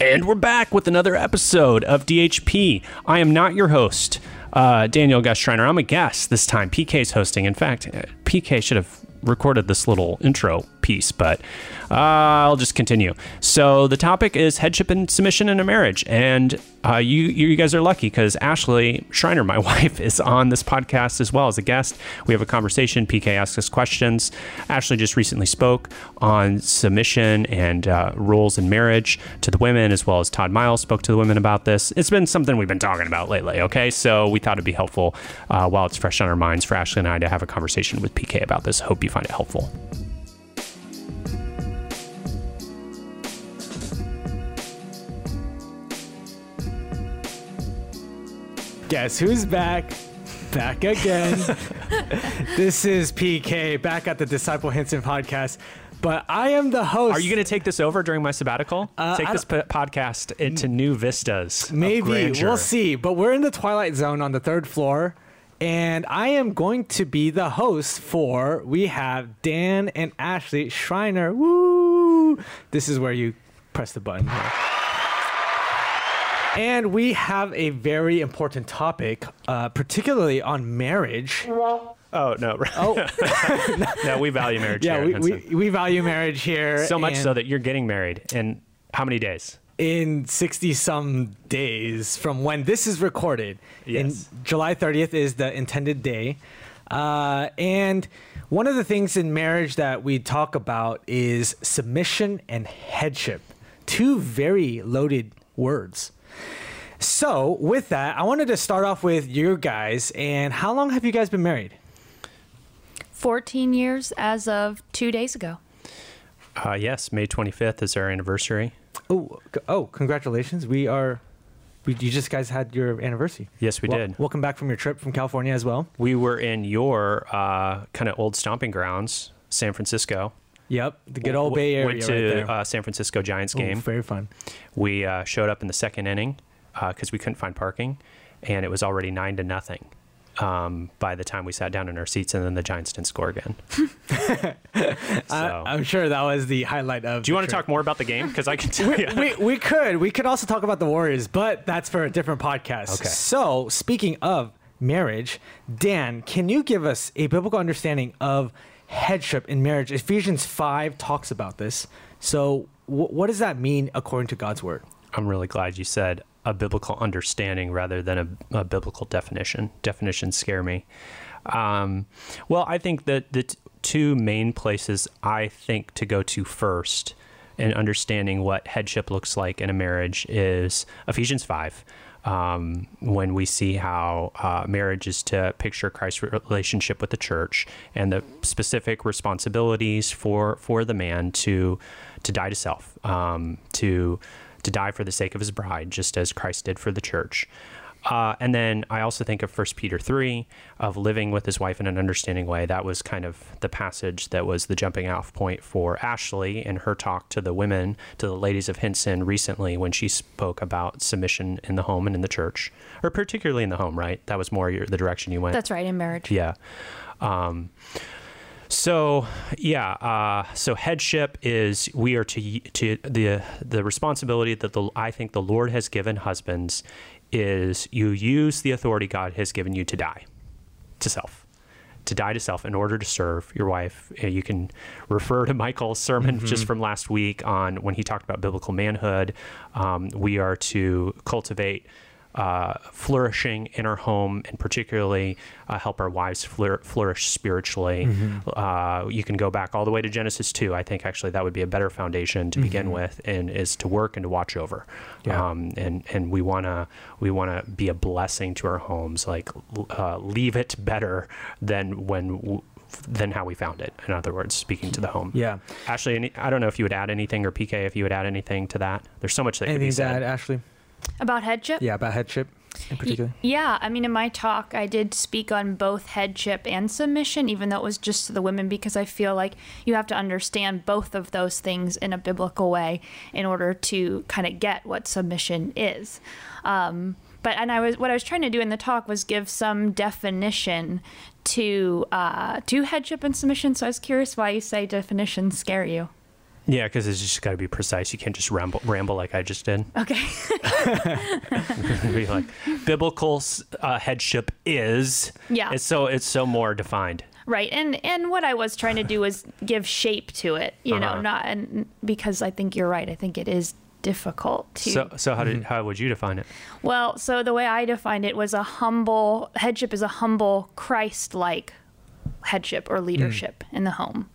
And we're back with another episode of DHP. I am not your host, uh, Daniel Schreiner. I'm a guest this time. PK is hosting. In fact, uh, PK should have recorded this little intro piece, but uh, I'll just continue. So the topic is headship and submission in a marriage, and uh, you you guys are lucky because Ashley Schreiner, my wife, is on this podcast as well as a guest. We have a conversation. PK asks us questions. Ashley just recently spoke on submission and uh, roles in marriage to the women, as well as Todd Miles spoke to the women about this. It's been something we've been talking about lately. Okay, so we thought it'd be helpful uh, while it's fresh on our minds for Ashley and I to have a conversation with PK about this. Hope you find it helpful. Guess who's back? Back again. this is PK back at the Disciple Hinson podcast. But I am the host. Are you going to take this over during my sabbatical? Uh, take this p- podcast into new vistas. Maybe we'll see. But we're in the Twilight Zone on the third floor, and I am going to be the host for. We have Dan and Ashley Schreiner. Woo! This is where you press the button. Here. And we have a very important topic, uh, particularly on marriage. Oh no! Oh, no, we value marriage. yeah, here we, we, we value marriage here. so much so that you're getting married in how many days? in 60 some days from when this is recorded. Yes. In July 30th is the intended day. Uh, and one of the things in marriage that we talk about is submission and headship. Two very loaded words. So, with that, I wanted to start off with you guys. And how long have you guys been married? 14 years as of two days ago. Uh, yes, May 25th is our anniversary. Oh, oh, congratulations! We are. We, you just guys had your anniversary. Yes, we Wel- did. Welcome back from your trip from California as well. We were in your uh, kind of old stomping grounds, San Francisco. Yep, the good old Bay Area Went to right there. Uh, San Francisco Giants Ooh, game. very fun. We uh, showed up in the second inning because we couldn't find parking, and it was already nine to nothing. Um, by the time we sat down in our seats, and then the Giants didn't score again. so, I, I'm sure that was the highlight of. do you want to talk more about the game? Because I can tell you. we, we could we could also talk about the Warriors, but that's for a different podcast. Okay. So speaking of marriage, Dan, can you give us a biblical understanding of headship in marriage? Ephesians five talks about this. So wh- what does that mean according to God's word? I'm really glad you said a biblical understanding rather than a, a biblical definition. Definitions scare me. Um, well, I think that the t- two main places I think to go to first in understanding what headship looks like in a marriage is Ephesians 5. Um, when we see how uh, marriage is to picture Christ's relationship with the church and the specific responsibilities for for the man to to die to self, um, to to die for the sake of his bride, just as Christ did for the church. Uh, and then I also think of First Peter three of living with his wife in an understanding way. That was kind of the passage that was the jumping off point for Ashley in her talk to the women, to the ladies of Hinson recently when she spoke about submission in the home and in the church, or particularly in the home. Right, that was more your, the direction you went. That's right, in marriage. Yeah. Um, so yeah, uh, so headship is we are to to the the responsibility that the I think the Lord has given husbands is you use the authority God has given you to die to self to die to self in order to serve your wife. Uh, You can refer to Michael's sermon just from last week on when he talked about biblical manhood. Um, we are to cultivate uh, flourishing in our home and particularly uh, help our wives flour- flourish spiritually. Uh, you can go back all the way to Genesis 2. I think actually that would be a better foundation to begin with and is to work and to watch over. Yeah. Um, and, and we want to we want to be a blessing to our homes, like uh, leave it better than when w- than how we found it. In other words, speaking to the home. Yeah. Ashley, any, I don't know if you would add anything or PK, if you would add anything to that. There's so much that could be Anything to said. add, Ashley? About headship? Yeah, about headship in Y- particular. Yeah, I mean, in my talk, I did speak on both headship and submission, even though it was just to the women, because I feel like you have to understand both of those things in a biblical way in order to kind of get what submission is. Um, but and I was what I was trying to do in the talk was give some definition to uh, to headship and submission. So I was curious why you say definitions scare you. Yeah, because it's just got to be precise. You can't just ramble, ramble like I just did. Okay. be like, biblical uh, headship is. Yeah. It's so it's so more defined. Right, and and what I was trying to do was give shape to it, you Uh-huh. know, not and because I think you're right. I think it is difficult to. So so how did how would you define it? well, so the way I defined it was a humble headship is a humble Christ-like headship or leadership in the home.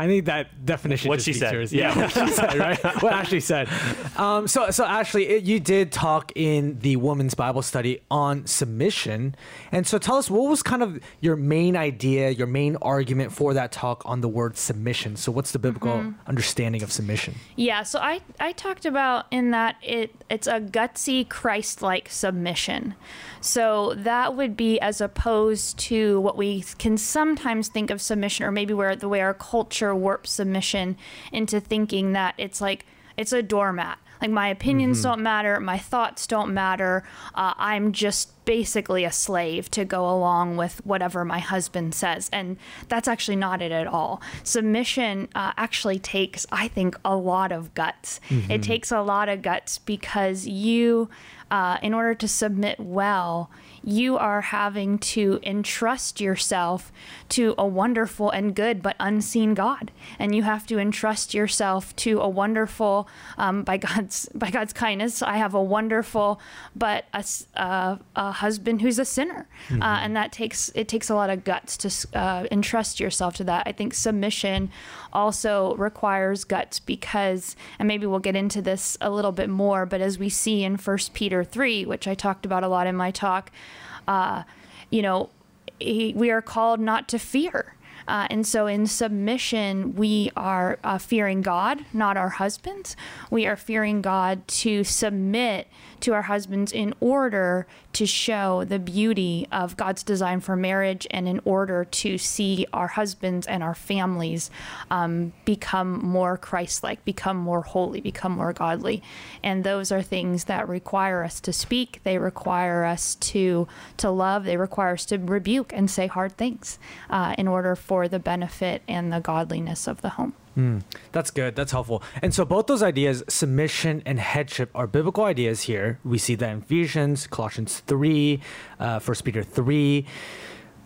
I think that definition. What she speaks said. yours. Yeah. what she said, right? What Ashley said. Um, so, so Ashley, it, you did talk in the women's Bible study on submission, and so tell us what was kind of your main idea, your main argument for that talk on the word submission. So, what's the biblical Mm-hmm. understanding of submission? Yeah, so I I talked about in that it it's a gutsy Christ-like submission. So that would be as opposed to what we can sometimes think of submission or maybe where the way our culture warps submission into thinking that it's like it's a doormat. Like my opinions don't matter, my thoughts don't matter. Uh, I'm just basically a slave to go along with whatever my husband says, and that's actually not it at all. Submission uh, actually takes, I think, a lot of guts. It takes a lot of guts because you, uh, in order to submit well, you are having to entrust yourself to a wonderful and good but unseen God, and you have to entrust yourself to a wonderful, um, by God's by God's kindness. I have a wonderful but a, uh, a husband who's a sinner, uh, and that takes it takes a lot of guts to uh, entrust yourself to that. I think submission also requires guts because, and maybe we'll get into this a little bit more, but as we see in First Peter three, which I talked about a lot in my talk, uh, you know, we are called not to fear. Uh, and so in submission, we are uh, fearing God, not our husbands. We are fearing God to submit to our husbands in order to show the beauty of God's design for marriage and in order to see our husbands and our families um, become more Christ like, become more holy, become more godly. And those are things that require us to speak, they require us to, to love, they require us to rebuke and say hard things uh, in order for the benefit and the godliness of the home. That's good. That's helpful. And so both those ideas, submission and headship, are biblical ideas here. We see that in Ephesians, Colossians 3, uh, 1 Peter 3.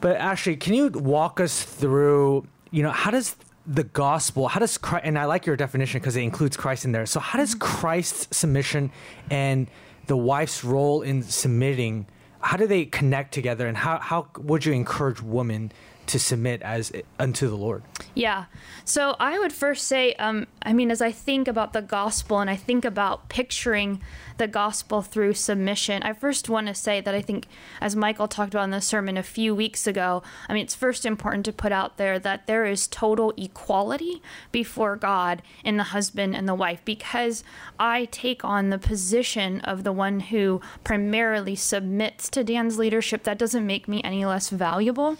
But Ashley, can you walk us through, you know, how does the gospel, how does Christ, and I like your definition because it includes Christ in there. So how does Christ's submission and the wife's role in submitting, how do they connect together? And how, how would you encourage women to submit as unto the Lord? Yeah. So I would first say, um, I mean, as I think about the gospel and I think about picturing the gospel through submission, I first want to say that I think, as Michael talked about in the sermon a few weeks ago, I mean, it's first important to put out there that there is total equality before God in the husband and the wife because I take on the position of the one who primarily submits to Dan's leadership. That doesn't make me any less valuable.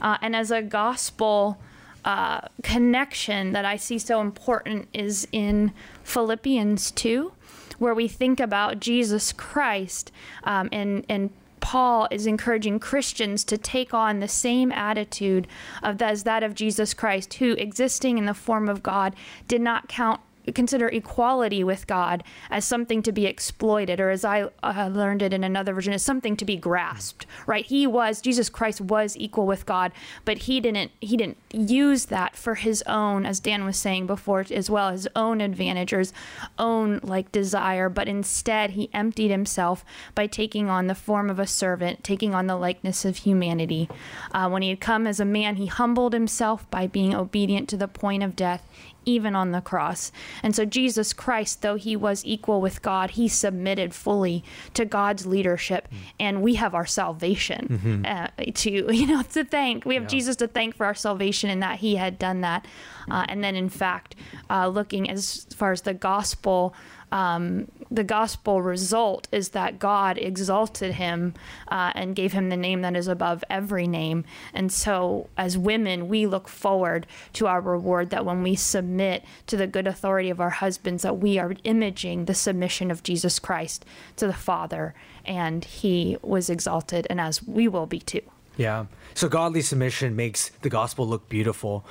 Uh, and as a gospel, uh, connection that I see so important is in Philippians 2, where we think about Jesus Christ um, and, and Paul is encouraging Christians to take on the same attitude of as that of Jesus Christ, who existing in the form of God did not count consider equality with God as something to be exploited, or as I uh, learned it in another version, as something to be grasped. Right? He was Jesus Christ was equal with God, but he didn't he didn't use that for his own, as Dan was saying before, as well his own advantage or his own like desire, but instead he emptied himself by taking on the form of a servant, taking on the likeness of humanity. Uh, when he had come as a man, he humbled himself by being obedient to the point of death even on the cross. And so Jesus Christ, though he was equal with God, he submitted fully to God's leadership, and we have our salvation uh, to you know to thank. We have Jesus to thank for our salvation in that he had done that. Uh, and then, in fact, uh, looking as far as the gospel. Um, the gospel result is that God exalted him uh, and gave him the name that is above every name. And so, as women, we look forward to our reward that when we submit to the good authority of our husbands, that we are imaging the submission of Jesus Christ to the Father, and he was exalted, and as we will be too. Yeah. So godly submission makes the gospel look beautiful.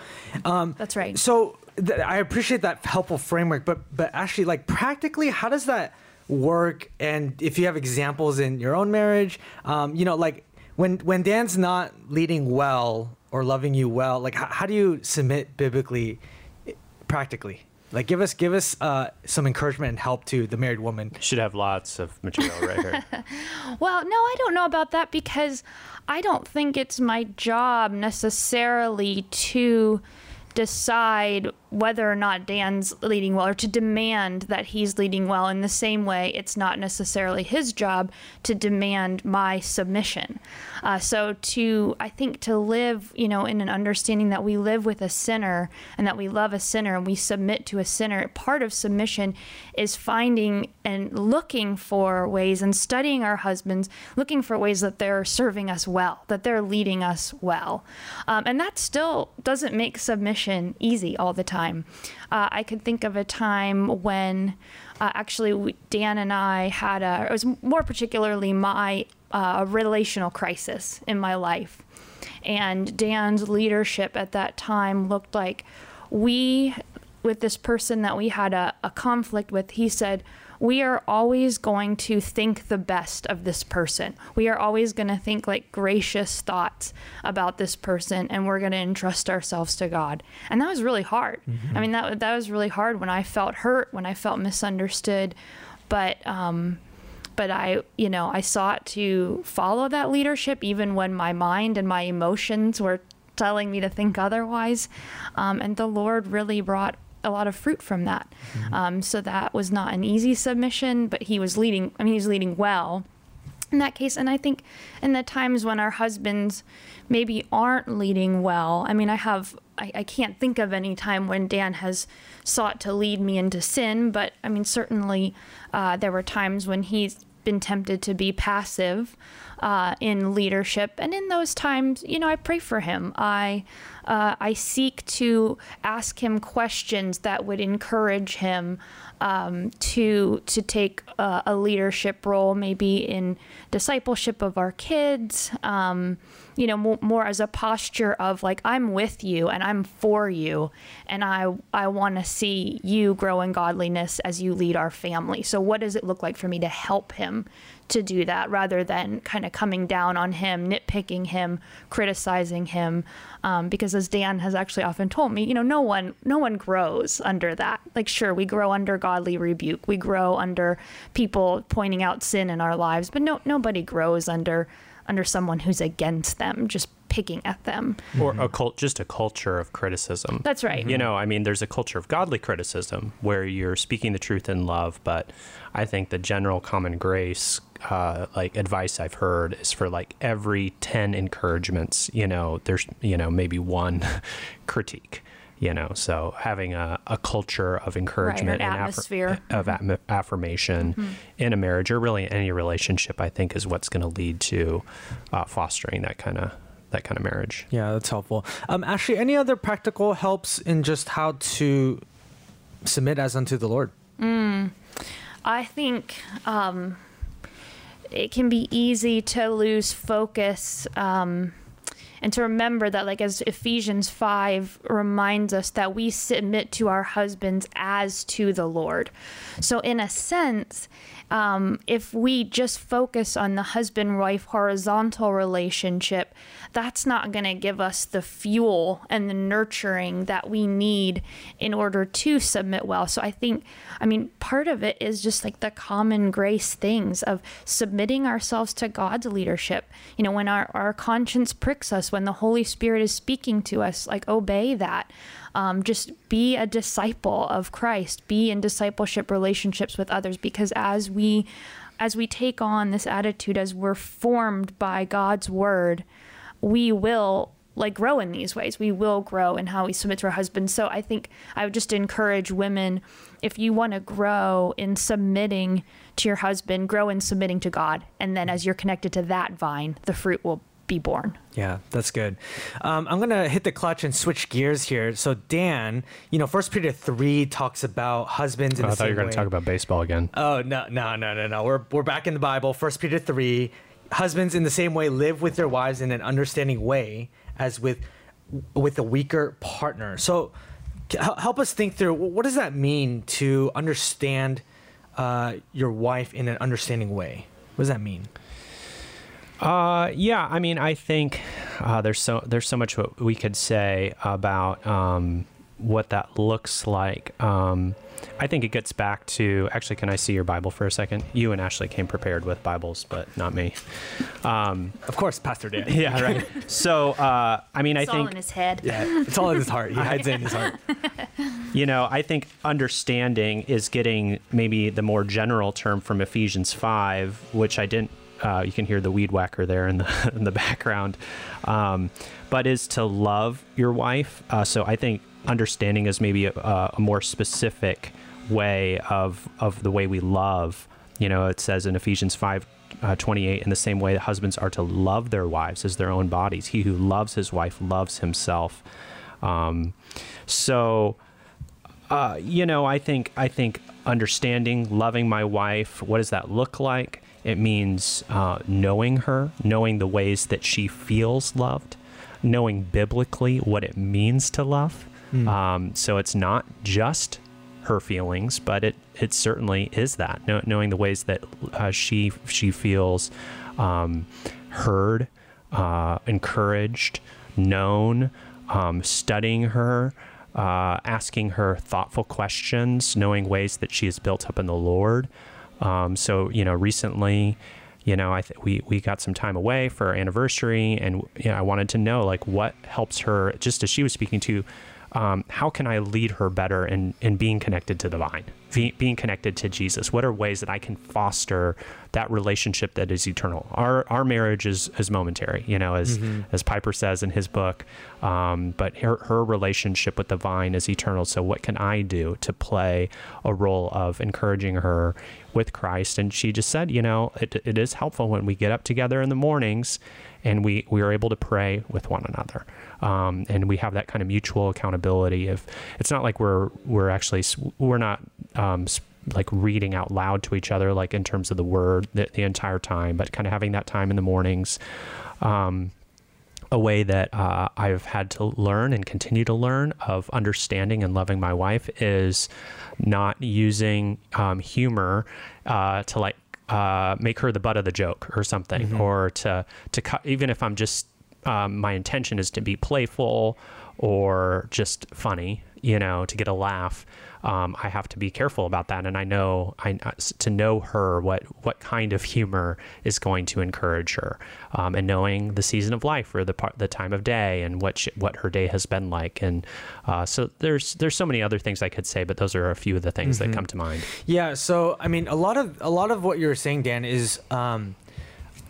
Um, That's right. So th- I appreciate that helpful framework, but but actually, like practically, how does that work? And if you have examples in your own marriage, um, you know, like when when Dan's not leading well or loving you well, like how, how do you submit biblically, practically? Like give us give us uh, some encouragement and help to the married woman. Should have lots of material right here. Well, no, I don't know about that because I don't think it's my job necessarily to decide whether or not Dan's leading well or to demand that he's leading well. In the same way, it's not necessarily his job to demand my submission. Uh, so to, I think, to live, you know, in an understanding that we live with a sinner and that we love a sinner and we submit to a sinner, part of submission is finding and looking for ways and studying our husbands, looking for ways that they're serving us well, that they're leading us well. Um, and that still doesn't make submission easy all the time time. Uh, I could think of a time when uh, actually Dan and I had a, it was more particularly my uh, relational crisis in my life. And Dan's leadership at that time looked like we, with this person that we had a, a conflict with, he said, we are always going to think the best of this person. We are always going to think like gracious thoughts about this person and we're going to entrust ourselves to God. And that was really hard. Mm-hmm. I mean that that was really hard when I felt hurt, when I felt misunderstood, but um but I, you know, I sought to follow that leadership even when my mind and my emotions were telling me to think otherwise. Um, and the Lord really brought a lot of fruit from that. Mm-hmm. Um, so that was not an easy submission, but he was leading. I mean, he was leading well in that case. And I think in the times when our husbands maybe aren't leading well, I mean, I have. I, I can't think of any time when Dan has sought to lead me into sin, but I mean, certainly uh, there were times when he's been tempted to be passive uh, in leadership. And in those times, you know, I pray for him. I uh, I seek to ask him questions that would encourage him um, to to take a, a, leadership role, maybe in discipleship of our kids. Um, you know, more, more, as a posture of like I'm with you and I'm for you, and I I want to see you grow in godliness as you lead our family. So, what does it look like for me to help him to do that rather than kind of coming down on him, nitpicking him, criticizing him. Um, because as Dan has actually often told me, you know, no one, no one grows under that. Like, sure, we grow under godly rebuke, we grow under people pointing out sin in our lives, but no, nobody grows under under someone who's against them, just picking at them. Or a cult, just a culture of criticism. That's right. You know, I mean, there's a culture of godly criticism where you're speaking the truth in love, but I think the general common grace, uh, like advice I've heard is for like every 10 encouragements, you know, there's, you know, maybe one critique you know? So having a, a culture of encouragement right, and atmosphere. of mm-hmm. affirmation mm-hmm. in a marriage or really any relationship i think is what's going to lead to uh, fostering that kind of that kind of marriage. Yeah that's helpful. Um actually any other practical helps in just how to submit as unto the lord? Mm, i think um it can be easy to lose focus um, and to remember that like as Ephesians 5 reminds us that we submit to our husbands as to the Lord. So in a sense, um, if we just focus on the husband wife horizontal relationship, that's not going to give us the fuel and the nurturing that we need in order to submit well. So I think, I mean, part of it is just like the common grace things of submitting ourselves to God's leadership. You know, when our, our conscience pricks us, when the Holy Spirit is speaking to us, like obey that. Um, just be a disciple of Christ, be in discipleship relationships with others, because as we as we take on this attitude, as we're formed by God's word, we will like grow in these ways. We will grow in how we submit to our husbands. So I think I would just encourage women if you want to grow in submitting to your husband, grow in submitting to God. And then as you're connected to that vine, the fruit will be born. Yeah, that's good. Um, I'm gonna hit the clutch and switch gears here. So Dan, you know, First Peter three talks about husbands. In oh, I thought you were gonna talk about baseball again. Oh no, no, no, no, no. We're we're back in the Bible. First Peter three husbands in the same way live with their wives in an understanding way as with with a weaker partner. So Help us think through what does that mean to understand uh, your wife in an understanding way. What does that mean? Uh, yeah, I mean, I think uh, there's so there's so much what we could say about um, what that looks like. Um, I think it gets back to actually. Can I see your Bible for a second? You and Ashley came prepared with Bibles, but not me. Um, Of course, Pastor Dan. yeah, right. So, uh, I mean, It's I all in his head. Yeah, it's all in his heart. He hides it in his heart. You know, I think understanding is getting maybe the more general term from Ephesians 5, which I didn't, uh, you can hear the weed whacker there in the, in the background, um, but is to love your wife. Uh, so I think understanding is maybe a, a more specific way of, of the way we love. You know, it says in Ephesians 5, uh, 28 in the same way that husbands are to love their wives as their own bodies he who loves his wife loves himself um, so uh, you know, I think I think understanding, loving my wife. What does that look like? It means uh, knowing her, knowing the ways that she feels loved, knowing biblically what it means to love. Um, so it's not just her feelings, but it it certainly is that Know, knowing the ways that uh, she she feels um, heard, uh, encouraged, known, um, studying her, uh, asking her thoughtful questions, knowing ways that she is built up in the Lord. Um, so you know, recently, you know, I th- we we got some time away for our anniversary, and you know, I wanted to know like what helps her. Just as she was speaking to, um, how can I lead her better in in being connected to the vine, being connected to Jesus? What are ways that I can foster that relationship that is eternal? Our our marriage is is momentary, you know, as as Piper says in his book. Um, but her her relationship with the vine is eternal. So what can I do to play a role of encouraging her with Christ? And she just said, you know, it, it is helpful when we get up together in the mornings and we, we are able to pray with one another. Um, and we have that kind of mutual accountability of, it's not like we're, we're actually, we're not, um, like reading out loud to each other, like in terms of the word the, the entire time, but kind of having that time in the mornings. Um, a way that uh, I've had to learn and continue to learn of understanding and loving my wife is not using um, humor uh, to like uh, make her the butt of the joke or something, or to to cut. Even if I'm just um, my intention is to be playful or just funny, you know, to get a laugh. Um, I have to be careful about that, and I know I to know her what what kind of humor is going to encourage her, um, and knowing the season of life or the part the time of day and what she, what her day has been like, and uh, so there's there's so many other things I could say, but those are a few of the things that come to mind. Yeah, so I mean, a lot of a lot of what you're saying, Dan, is um,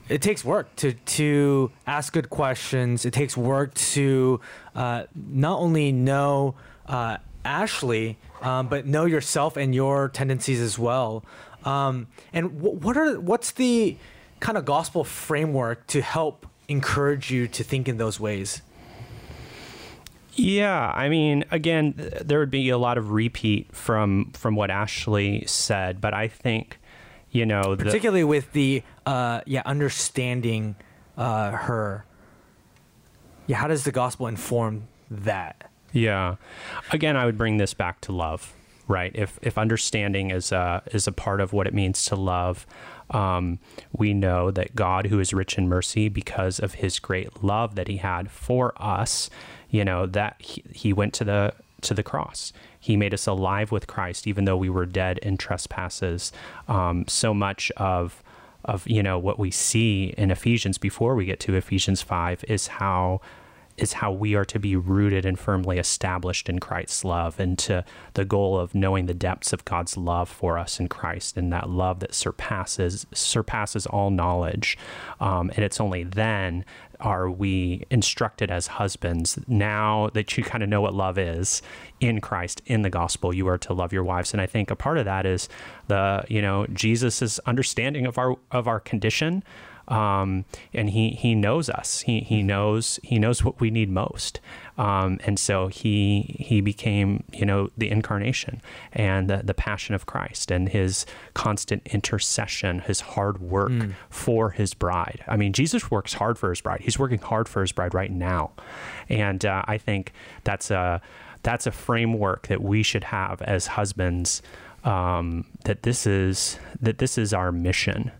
it takes work to to ask good questions. It takes work to uh, not only know uh, Ashley, um, but know yourself and your tendencies as well. Um, and wh- what are what's the kind of gospel framework to help encourage you to think in those ways? Yeah, I mean, again, th- there would be a lot of repeat from from what Ashley said, but I think, you know, the, particularly with the uh, yeah understanding uh, her. Yeah, how does the gospel inform that? Yeah. Again, I would bring this back to love, right? If if understanding is a is a part of what it means to love, um, we know that God, who is rich in mercy, because of His great love that He had for us, you know that He, he went to the to the cross. He made us alive with Christ, even though we were dead in trespasses. Um, so much of of you know what we see in Ephesians before we get to Ephesians five is how is how we are to be rooted and firmly established in Christ's love and to the goal of knowing the depths of God's love for us in Christ and that love that surpasses surpasses all knowledge. Um, and it's only then are we instructed as husbands now that you kind of know what love is in Christ in the gospel you are to love your wives and I think a part of that is the you know Jesus's understanding of our of our condition um, and he he knows us. He he knows he knows what we need most, um, and so he he became you know the incarnation and the, the passion of Christ and his constant intercession, his hard work for his bride. I mean, Jesus works hard for his bride. He's working hard for his bride right now, and uh, I think that's a that's a framework that we should have as husbands. Um, that this is that this is our mission.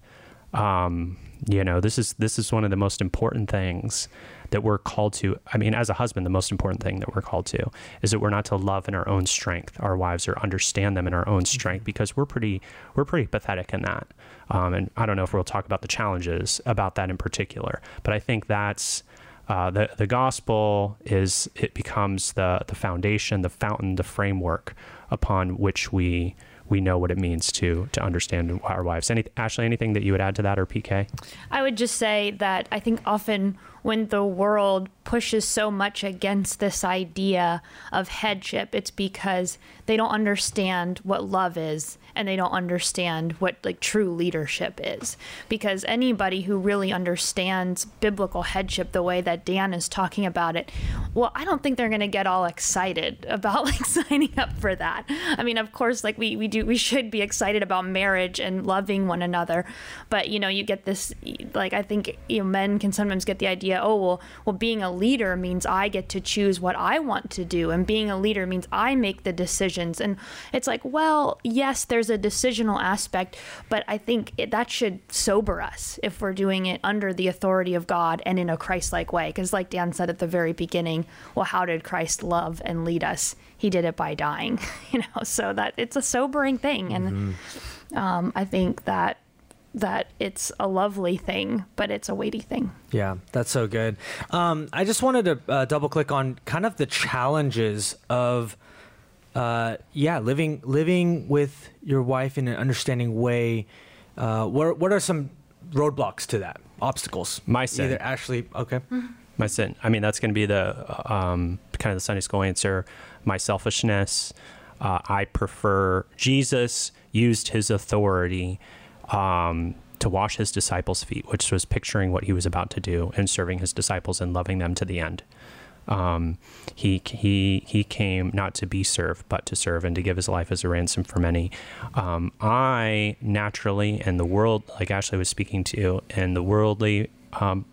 Um, you know, this is this is one of the most important things that we're called to. I mean, as a husband, the most important thing that we're called to is that we're not to love in our own strength our wives or understand them in our own strength because we're pretty we're pretty pathetic in that. Um, and I don't know if we'll talk about the challenges about that in particular, but I think that's uh, the the gospel is it becomes the the foundation, the fountain, the framework upon which we we know what it means to to understand our wives. Any Ashley, anything that you would add to that or PK? I would just say that I think often when the world pushes so much against this idea of headship, it's because they don't understand what love is and they don't understand what like true leadership is. Because anybody who really understands biblical headship the way that Dan is talking about it, well, I don't think they're going to get all excited about like signing up for that. I mean, of course, like we we do we should be excited about marriage and loving one another, but you know, you get this like I think you know men can sometimes get the idea, oh, well, well being a leader means I get to choose what I want to do and being a leader means I make the decisions. And it's like, well, yes, there's a decisional aspect, but I think it, that should sober us if we're doing it under the authority of God and in a Christ-like way because like Dan said at the very beginning, well, how did Christ love and lead us? He did it by dying, you know. So that it's a sobering thing and mm-hmm. um, I think that that it's a lovely thing, but it's a weighty thing. Yeah, that's so good. Um, I just wanted to uh, double click on kind of the challenges of, uh, yeah, living living with your wife in an understanding way. Uh, what what are some roadblocks to that? Obstacles? My sin. Either Ashley, okay. Mm-hmm. My sin. I mean, that's going to be the um, kind of the Sunday school answer. My selfishness. Uh, I prefer Jesus used his authority um, to wash his disciples' feet, which was picturing what he was about to do and serving his disciples and loving them to the end. Um, he he he came not to be served, but to serve and to give his life as a ransom for many. Um, I naturally, and the world, like Ashley was speaking to, and the worldly, um,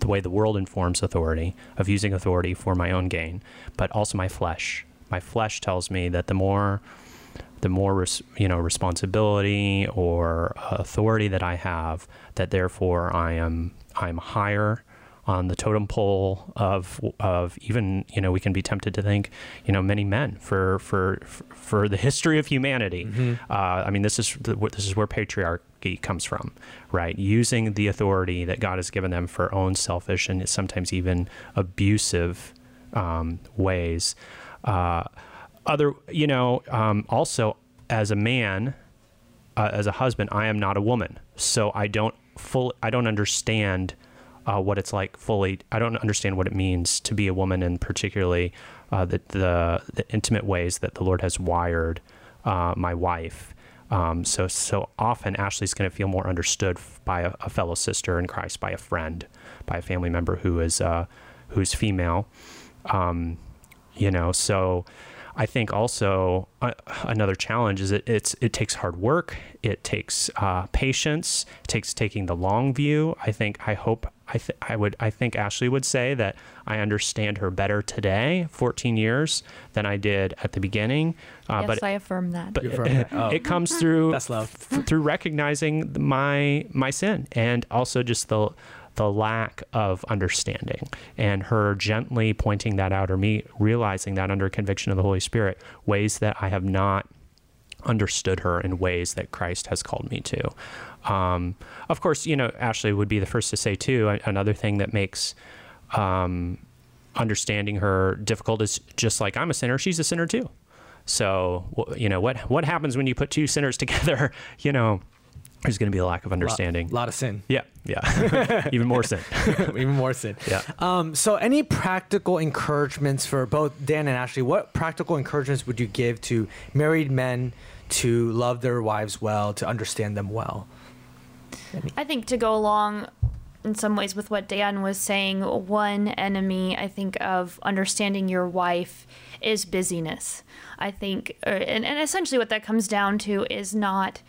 the way the world informs authority of using authority for my own gain, but also my flesh. My flesh tells me that the more the more res, you know responsibility or authority that I have, that therefore I am I'm higher on the totem pole of of even you know we can be tempted to think you know many men for for for the history of humanity. Mm-hmm. Uh, I mean this is this is where patriarchy comes from, right? Using the authority that God has given them for own selfish and sometimes even abusive um, ways. Uh, other, you know, um, also as a man, uh, as a husband, I am not a woman, so I don't full, I don't understand uh, what it's like fully. I don't understand what it means to be a woman, and particularly uh, the, the, the intimate ways that the Lord has wired uh, my wife. Um, so so often Ashley's going to feel more understood by a, a, fellow sister in Christ, by a friend, by a family member who is uh, who's female. Um, you know, so I think also uh, another challenge is it it's it takes hard work. It takes uh, patience. It takes taking the long view. I think I hope I th- I would I think Ashley would say that I understand her better today, 14 years, than I did at the beginning. Uh, yes, but I affirm that. But affirm it, oh. it, comes through f- through recognizing my my sin and also just the the lack of understanding and her gently pointing that out or me realizing that under conviction of the Holy Spirit, ways that I have not understood her in ways that Christ has called me to. Um, of course, you know, Ashley would be the first to say, too, another thing that makes um, understanding her difficult is just like I'm a sinner, she's a sinner too. So, you know, what, what happens when you put two sinners together? You know, there's going to be a lack of understanding. A lot, lot of sin. Yeah, yeah. Even more sin. Even more sin. Yeah. Um, so, any practical encouragements for both Dan and Ashley? What practical encouragements would you give to married men to love their wives well, to understand them well? I think to go along in some ways with what Dan was saying, one enemy I think of understanding your wife is busyness. I think, uh, and, and essentially what that comes down to is not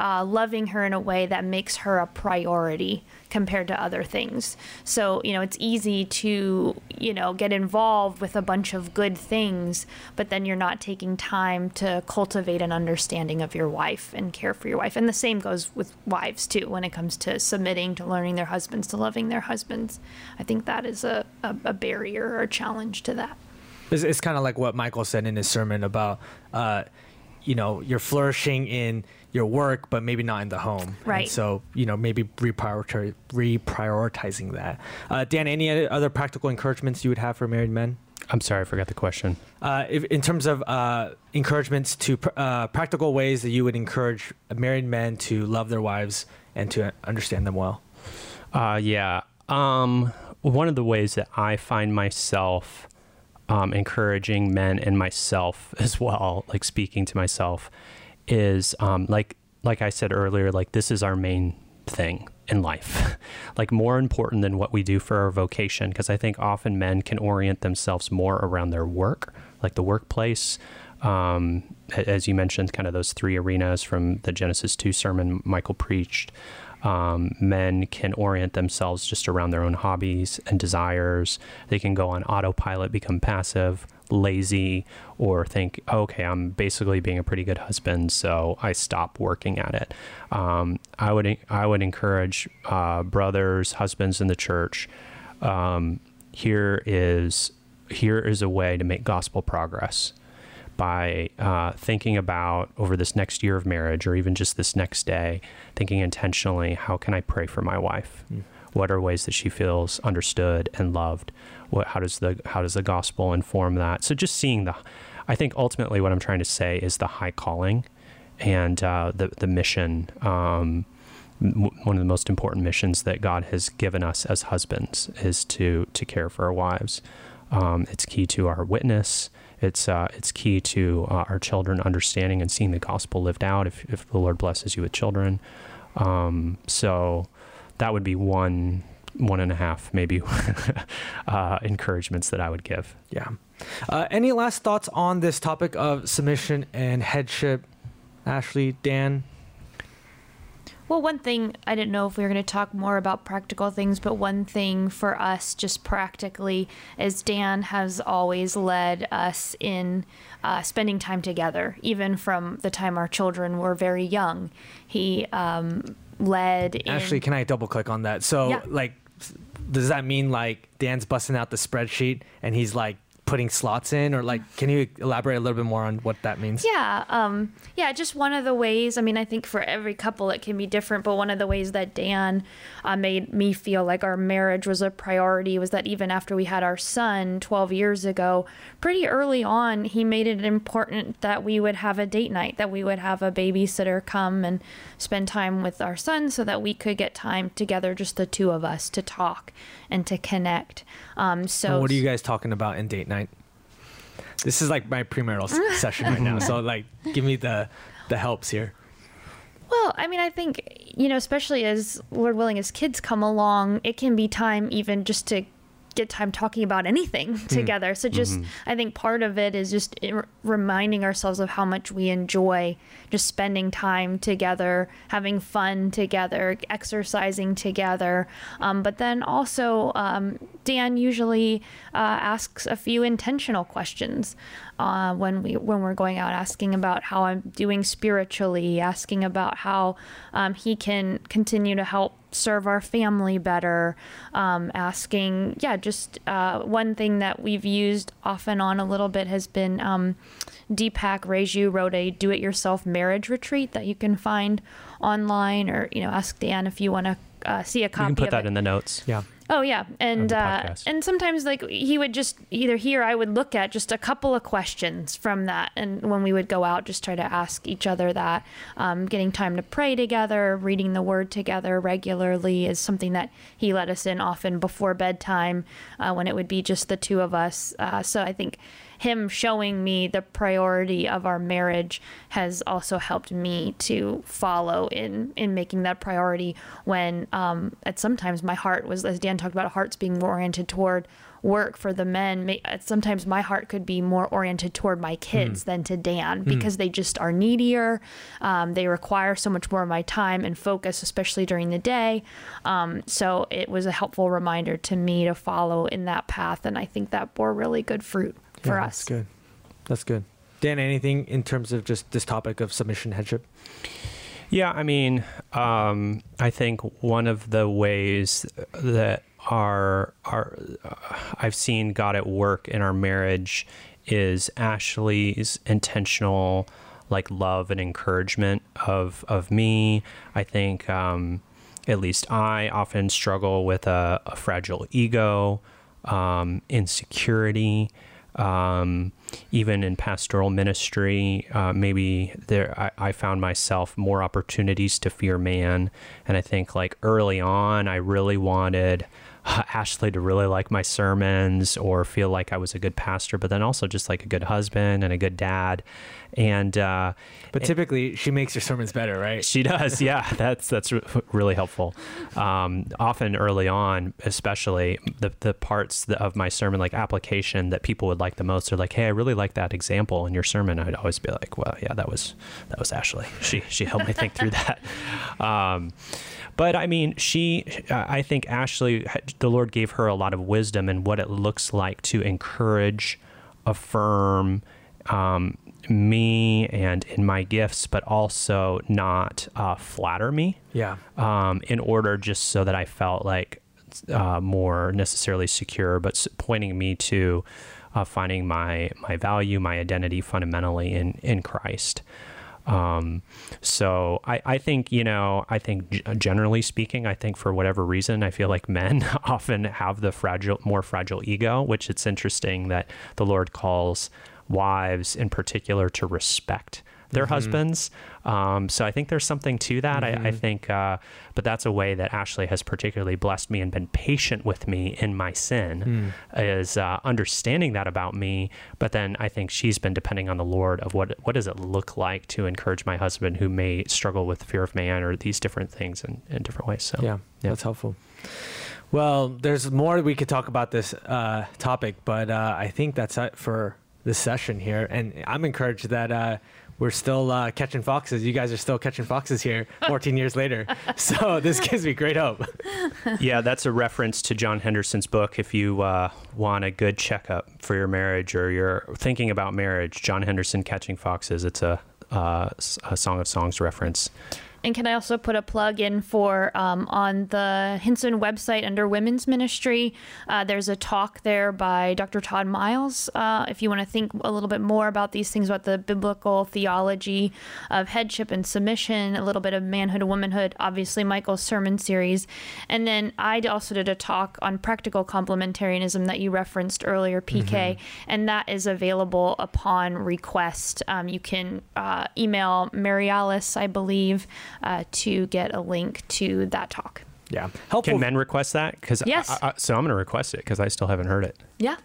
uh, loving her in a way that makes her a priority compared to other things. So, you know, it's easy to, you know, get involved with a bunch of good things, but then you're not taking time to cultivate an understanding of your wife and care for your wife. And the same goes with wives, too, when it comes to submitting to learning their husbands, to loving their husbands. I think that is a, a, a barrier or a challenge to that. It's, it's kind of like what Michael said in his sermon about, uh, you know, you're flourishing in your work, but maybe not in the home. Right. And so, you know, maybe reprioritize, reprioritizing that. Uh, Dan, any other practical encouragements you would have for married men? I'm sorry, I forgot the question. Uh, if, in terms of uh, encouragements to pr- uh, practical ways that you would encourage married men to love their wives and to understand them well. Uh, yeah. Um, one of the ways that I find myself um, encouraging men and myself as well, like speaking to myself, is um, like like I said earlier, like this is our main thing in life, like more important than what we do for our vocation. Because I think often men can orient themselves more around their work, like the workplace. Um, as you mentioned, kind of those three arenas from the Genesis 2 sermon Michael preached. Um, men can orient themselves just around their own hobbies and desires. They can go on autopilot, become passive, lazy, or think, okay, I'm basically being a pretty good husband, so I stop working at it. Um, I would I would encourage uh, brothers, husbands in the church. Um, here is here is a way to make gospel progress by uh, thinking about over this next year of marriage or even just this next day, thinking intentionally, how can I pray for my wife? Mm. What are ways that she feels understood and loved? What, how does the how does the gospel inform that? So just seeing the, I think ultimately what I'm trying to say is the high calling, and uh, the the mission. Um, one of the most important missions that God has given us as husbands is to to care for our wives. Um, it's key to our witness it's uh, it's key to uh, our children understanding and seeing the gospel lived out. If if the Lord blesses you with children, um, so that would be one one and a half maybe uh, encouragements that I would give. Yeah. Uh, any last thoughts on this topic of submission and headship, Ashley, Dan? Well, one thing I didn't know if we were going to talk more about practical things, but one thing for us, just practically, is Dan has always led us in uh, spending time together, even from the time our children were very young. He um, led. In... Actually, can I double click on that? So, yeah. like, does that mean like Dan's busting out the spreadsheet and he's like putting slots in or like can you elaborate a little bit more on what that means? Yeah um, yeah just one of the ways i mean i think for every couple it can be different but one of the ways that dan uh, made me feel like our marriage was a priority was that even after we had our son 12 years ago pretty early on he made it important that we would have a date night that we would have a babysitter come and spend time with our son so that we could get time together just the two of us to talk and to connect. Um, so and what are you guys talking about in date night this is like my premarital session right now. So like, give me the the helps here. Well, I mean, I think you know, especially as Lord willing, as kids come along, it can be time even just to get time talking about anything mm. together. So just mm-hmm. I think part of it is just reminding ourselves of how much we enjoy just spending time together, having fun together, exercising together. Um, but then also, um, Dan usually uh, asks a few intentional questions uh, when we when we're going out, asking about how I'm doing spiritually, asking about how um, he can continue to help serve our family better, um, asking, yeah, just uh, one thing that we've used off and on a little bit has been um, Deepak Reju wrote a do it yourself marriage retreat that you can find online, or, you know, ask Dan if you want to uh, see a copy. You can put that it. in the notes. Yeah. Oh yeah, and uh, and sometimes like he would just either he or I would look at just a couple of questions from that, and when we would go out, just try to ask each other that. Um, getting time to pray together, reading the Word together regularly is something that he let us in often before bedtime, uh, when it would be just the two of us. Uh, so I think him showing me the priority of our marriage has also helped me to follow in in making that priority when um, at sometimes my heart was as Dan talked about hearts being more oriented toward work for the men sometimes my heart could be more oriented toward my kids mm. than to dan mm. because they just are needier um, they require so much more of my time and focus especially during the day um, so it was a helpful reminder to me to follow in that path and i think that bore really good fruit for yeah, us that's good that's good dan anything in terms of just this topic of submission headship yeah, I mean, um, I think one of the ways that our our uh, I've seen God at work in our marriage is Ashley's intentional like love and encouragement of of me. I think um, at least I often struggle with a, a fragile ego, um, insecurity. Um, even in pastoral ministry, uh, maybe there I, I, found myself more opportunities to fear man, and I think like early on, I really wanted Ashley to really like my sermons or feel like I was a good pastor, but then also just like a good husband and a good dad. And uh, but typically she makes your sermons better, right? She does, yeah. That's that's really helpful. Um, often early on, especially the the parts of my sermon, like application that people would like the most, are like, "Hey, I really like that example in your sermon." I'd always be like, "Well, yeah, that was that was Ashley. She she helped me think through that." Um, but I mean, she, I think Ashley, the Lord gave her a lot of wisdom in what it looks like to encourage, affirm um, me and in my gifts, but also not uh, flatter me. Yeah. Um, in order just so that I felt like uh, more necessarily secure, but pointing me to uh, finding my my value, my identity fundamentally in in Christ. Um, so I, I think, you know, I think generally speaking, I think for whatever reason, I feel like men often have the fragile, more fragile ego, which it's interesting that the Lord calls wives in particular to respect their mm-hmm. husbands. Um, so I think there's something to that. Mm-hmm. I, I, mm-hmm. think, uh, but that's a way that Ashley has particularly blessed me and been patient with me in my sin, mm. is uh, understanding that about me. But then I think she's been depending on the Lord of what what does it look like to encourage my husband who may struggle with fear of man or these different things in, in different ways. So yeah, yeah. that's helpful. Well, there's more we could talk about this uh, topic, but uh, I think that's it for this session here. And I'm encouraged that uh, we're still uh, catching foxes. You guys are still catching foxes here 14 years later. So this gives me great hope. yeah, that's a reference to John Henderson's book. If you uh, want a good checkup for your marriage or you're thinking about marriage, John Henderson, Catching Foxes, it's a, uh, a Song of Songs reference. And can I also put a plug in for um, on the Hinson website under women's ministry? Uh, there's a talk there by Dr. Todd Miles. Uh, if you want to think a little bit more about these things, about the biblical theology of headship and submission, a little bit of manhood and womanhood, obviously Michael's sermon series. And then I also did a talk on practical complementarianism that you referenced earlier, PK, mm-hmm. and that is available upon request. Um, you can uh, email Mary Alice, I believe uh, to get a link to that talk. Yeah, helpful. Can men request that? Because yes. I, I, so I'm going to request it because I still haven't heard it. Yeah.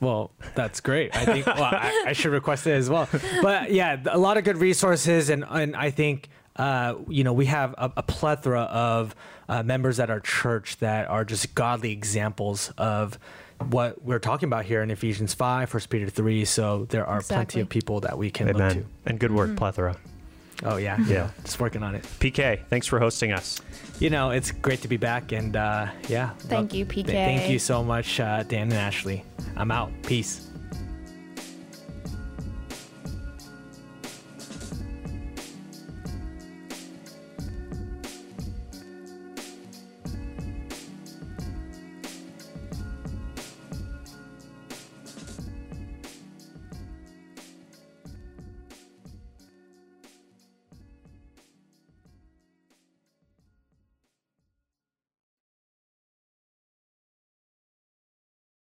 Well, that's great. I think well, I, I, should request it as well. But yeah, a lot of good resources, and and I think uh, you know we have a, a plethora of uh, members at our church that are just godly examples of what we're talking about here in Ephesians 5, 1 Peter 3. So there are exactly. plenty of people that we can Amen. look to. And good word, mm-hmm. plethora. Oh yeah, yeah. Just working on it. PK, thanks for hosting us. You know, it's great to be back, and uh, yeah. Thank well, you, PK. Th- thank you so much, uh, Dan and Ashley. I'm out. Peace.